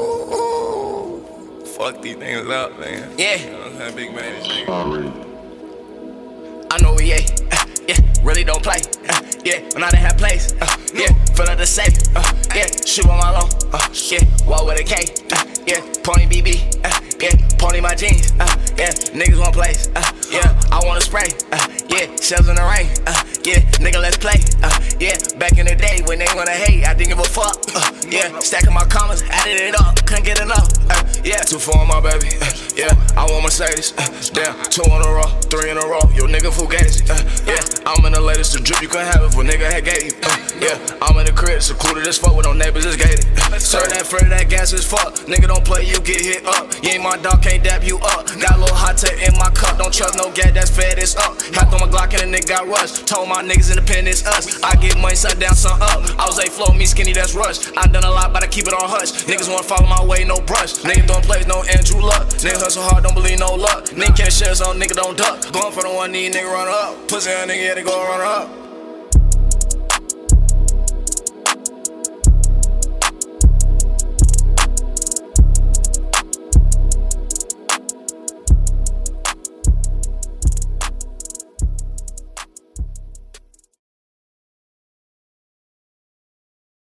Ooh, fuck these things up, man. Yeah. You know what I'm saying? Big man, this nigga. Already. I know we yeah, uh, yeah, really don't play. Uh, yeah, when I done have plays. Uh, yeah, fill up the safe. Uh, yeah, shoot on my loan. Uh, yeah, walk with a K. Uh, yeah, pony BB. Uh, yeah, pony my jeans. Uh, yeah, niggas want plays. Uh, shells in the rain. Uh, yeah, nigga, let's play. Uh, yeah, back in the day when they wanna hate, I didn't give a fuck. Uh, yeah, stacking my commas, added it up, couldn't get enough. Uh, yeah, two for my baby. Uh, yeah, I want Mercedes. Uh, damn, two in a row, three in a row. Yo, nigga Fugazi. Uh, yeah, I'm in the latest. The drip you can have if a nigga had gave you. Uh, yeah, I'm in the crib, secluded as fuck with no neighbors, it's gated. Uh, Serve that for that gas is fuck. Nigga don't play, you get hit up. You ain't my dog, can't dap you up. Got a little hot tech in my trust no gas that's fed, it's up. Hopped on my Glock and a nigga got rushed. Told my niggas independent, it's us. I get money, sun down, sun up. I was a flow, me skinny, that's rush. I done a lot, but I keep it on hush. Niggas wanna follow my way, no brush. Niggas don't play, no Andrew Luck. Nigga hustle hard, don't believe no luck. Nigga can't share, so nigga don't duck. Going for the one knee, nigga run up. Pussy ass nigga, yeah, they go run up.